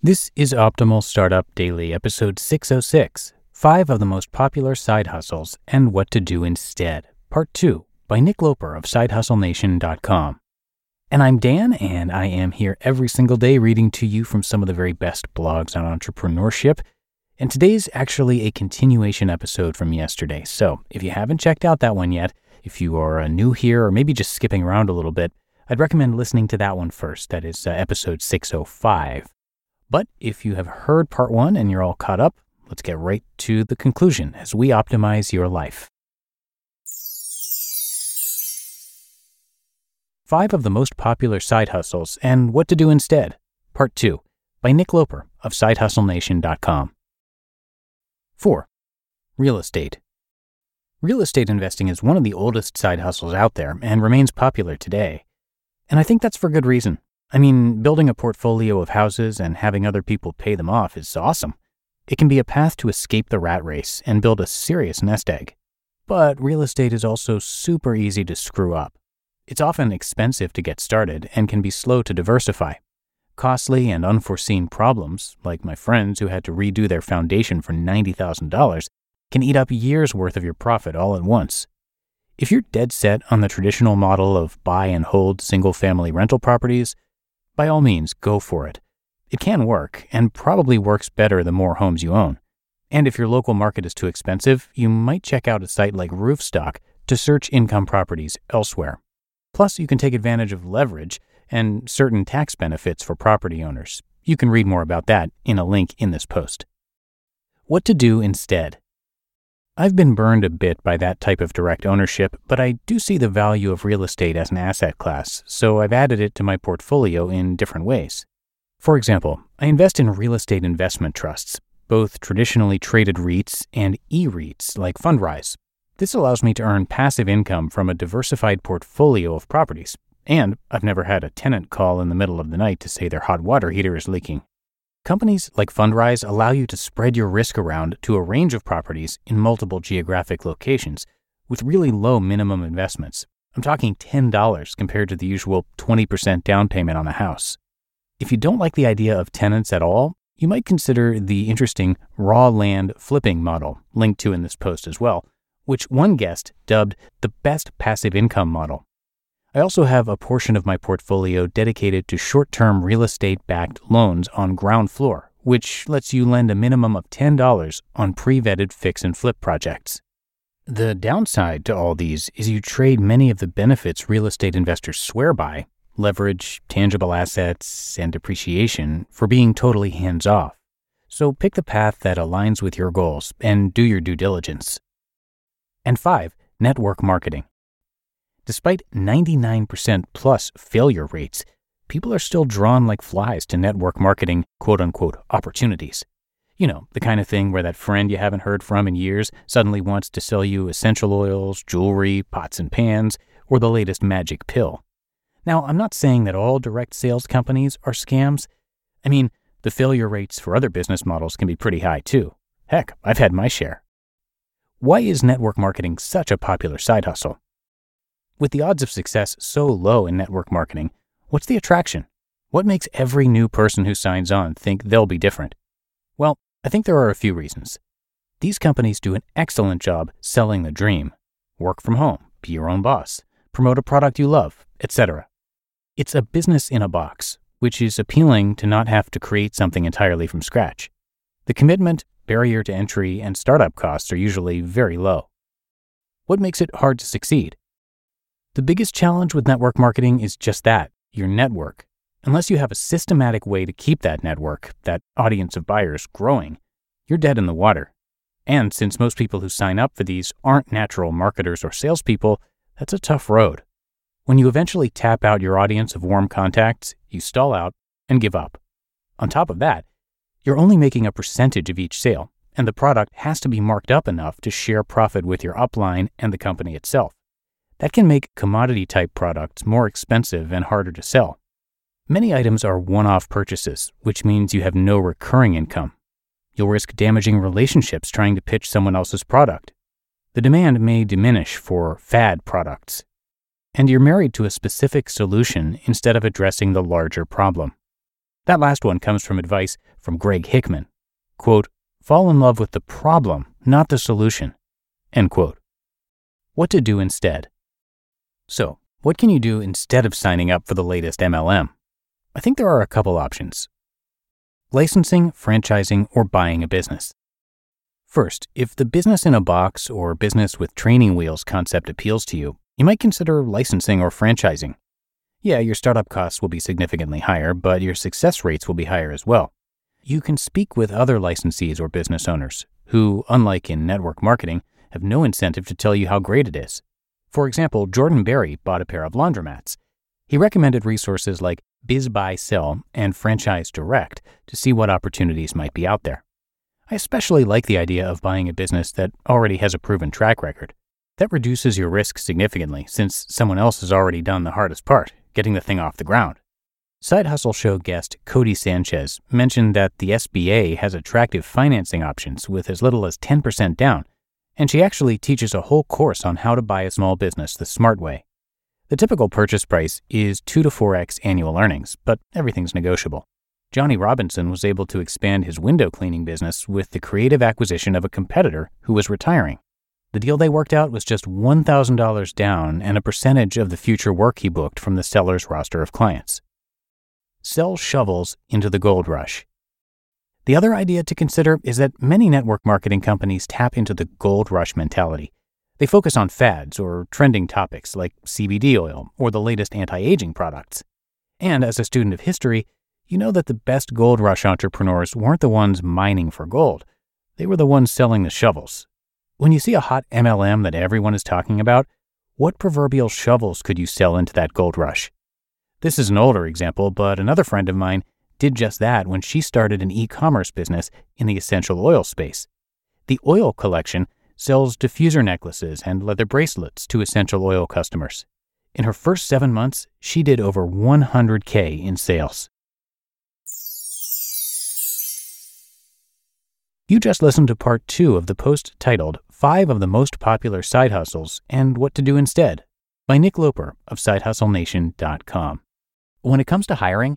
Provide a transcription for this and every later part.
This is Optimal Startup Daily, episode 606 Five of the Most Popular Side Hustles and What to Do Instead, Part 2, by Nick Loper of SideHustleNation.com. And I'm Dan, and I am here every single day reading to you from some of the very best blogs on entrepreneurship. And today's actually a continuation episode from yesterday. So if you haven't checked out that one yet, if you are uh, new here or maybe just skipping around a little bit, I'd recommend listening to that one first. That is uh, episode 605. But if you have heard part one and you're all caught up, let's get right to the conclusion as we optimize your life. Five of the most popular side hustles and what to do instead, part two, by Nick Loper of SideHustleNation.com. 4. Real estate. Real estate investing is one of the oldest side hustles out there and remains popular today. And I think that's for good reason. I mean, building a portfolio of houses and having other people pay them off is awesome. It can be a path to escape the rat race and build a serious nest egg. But real estate is also super easy to screw up. It's often expensive to get started and can be slow to diversify. Costly and unforeseen problems, like my friends who had to redo their foundation for $90,000, can eat up years' worth of your profit all at once. If you're dead set on the traditional model of buy and hold single family rental properties, by all means, go for it. It can work, and probably works better the more homes you own. And if your local market is too expensive, you might check out a site like Roofstock to search income properties elsewhere. Plus, you can take advantage of leverage and certain tax benefits for property owners. You can read more about that in a link in this post. What to do instead? I've been burned a bit by that type of direct ownership, but I do see the value of real estate as an asset class, so I've added it to my portfolio in different ways. For example, I invest in real estate investment trusts, both traditionally traded REITs and e REITs like Fundrise. This allows me to earn passive income from a diversified portfolio of properties, and I've never had a tenant call in the middle of the night to say their hot water heater is leaking. Companies like Fundrise allow you to spread your risk around to a range of properties in multiple geographic locations with really low minimum investments. I'm talking $10 compared to the usual 20% down payment on a house. If you don't like the idea of tenants at all, you might consider the interesting raw land flipping model, linked to in this post as well, which one guest dubbed the best passive income model. I also have a portion of my portfolio dedicated to short term real estate backed loans on Groundfloor, which lets you lend a minimum of $10 on pre vetted fix and flip projects. The downside to all these is you trade many of the benefits real estate investors swear by leverage, tangible assets, and depreciation for being totally hands off. So pick the path that aligns with your goals and do your due diligence. And five, network marketing. Despite 99% plus failure rates, people are still drawn like flies to network marketing quote unquote opportunities. You know, the kind of thing where that friend you haven't heard from in years suddenly wants to sell you essential oils, jewelry, pots and pans, or the latest magic pill. Now, I'm not saying that all direct sales companies are scams. I mean, the failure rates for other business models can be pretty high too. Heck, I've had my share. Why is network marketing such a popular side hustle? With the odds of success so low in network marketing, what's the attraction? What makes every new person who signs on think they'll be different? Well, I think there are a few reasons. These companies do an excellent job selling the dream work from home, be your own boss, promote a product you love, etc. It's a business in a box, which is appealing to not have to create something entirely from scratch. The commitment, barrier to entry, and startup costs are usually very low. What makes it hard to succeed? The biggest challenge with network marketing is just that your network. Unless you have a systematic way to keep that network, that audience of buyers, growing, you're dead in the water. And since most people who sign up for these aren't natural marketers or salespeople, that's a tough road. When you eventually tap out your audience of warm contacts, you stall out and give up. On top of that, you're only making a percentage of each sale, and the product has to be marked up enough to share profit with your upline and the company itself. That can make commodity type products more expensive and harder to sell. Many items are one off purchases, which means you have no recurring income. You'll risk damaging relationships trying to pitch someone else's product. The demand may diminish for fad products. And you're married to a specific solution instead of addressing the larger problem. That last one comes from advice from Greg Hickman. Quote, fall in love with the problem, not the solution. End quote. What to do instead? So, what can you do instead of signing up for the latest MLM? I think there are a couple options licensing, franchising, or buying a business. First, if the business in a box or business with training wheels concept appeals to you, you might consider licensing or franchising. Yeah, your startup costs will be significantly higher, but your success rates will be higher as well. You can speak with other licensees or business owners who, unlike in network marketing, have no incentive to tell you how great it is. For example, Jordan Berry bought a pair of laundromats. He recommended resources like BizBuySell, and Franchise Direct to see what opportunities might be out there. I especially like the idea of buying a business that already has a proven track record. That reduces your risk significantly since someone else has already done the hardest part, getting the thing off the ground. Side Hustle Show guest Codie Sanchez mentioned that the SBA has attractive financing options with as little as 10% down, and she actually teaches a whole course on how to buy a small business the smart way. The typical purchase price is 2 to 4x annual earnings, but everything's negotiable. Johnny Robinson was able to expand his window cleaning business with the creative acquisition of a competitor who was retiring. The deal they worked out was just $1,000 down and a percentage of the future work he booked from the seller's roster of clients. Sell shovels into the gold rush. The other idea to consider is that many network marketing companies tap into the gold rush mentality they focus on fads or trending topics like CBD oil or the latest anti aging products. And as a student of history, you know that the best gold rush entrepreneurs weren't the ones mining for gold, they were the ones selling the shovels. When you see a hot MLM that everyone is talking about, what proverbial shovels could you sell into that gold rush? This is an older example, but another friend of mine did just that when she started an e commerce business in the essential oil space. The oil collection sells diffuser necklaces and leather bracelets to essential oil customers. In her first seven months, she did over 100K in sales. You just listened to part two of the post titled Five of the Most Popular Side Hustles and What to Do Instead by Nick Loper of SideHustleNation.com. When it comes to hiring,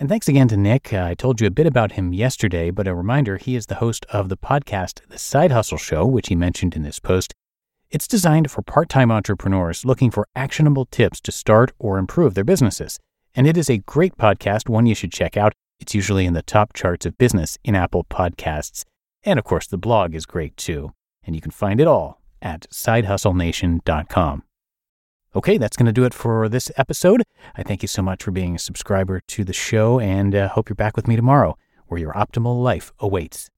And thanks again to Nick. Uh, I told you a bit about him yesterday, but a reminder he is the host of the podcast, The Side Hustle Show, which he mentioned in this post. It's designed for part time entrepreneurs looking for actionable tips to start or improve their businesses. And it is a great podcast, one you should check out. It's usually in the top charts of business in Apple Podcasts. And of course, the blog is great too. And you can find it all at sidehustlenation.com. Okay, that's going to do it for this episode. I thank you so much for being a subscriber to the show and uh, hope you're back with me tomorrow where your optimal life awaits.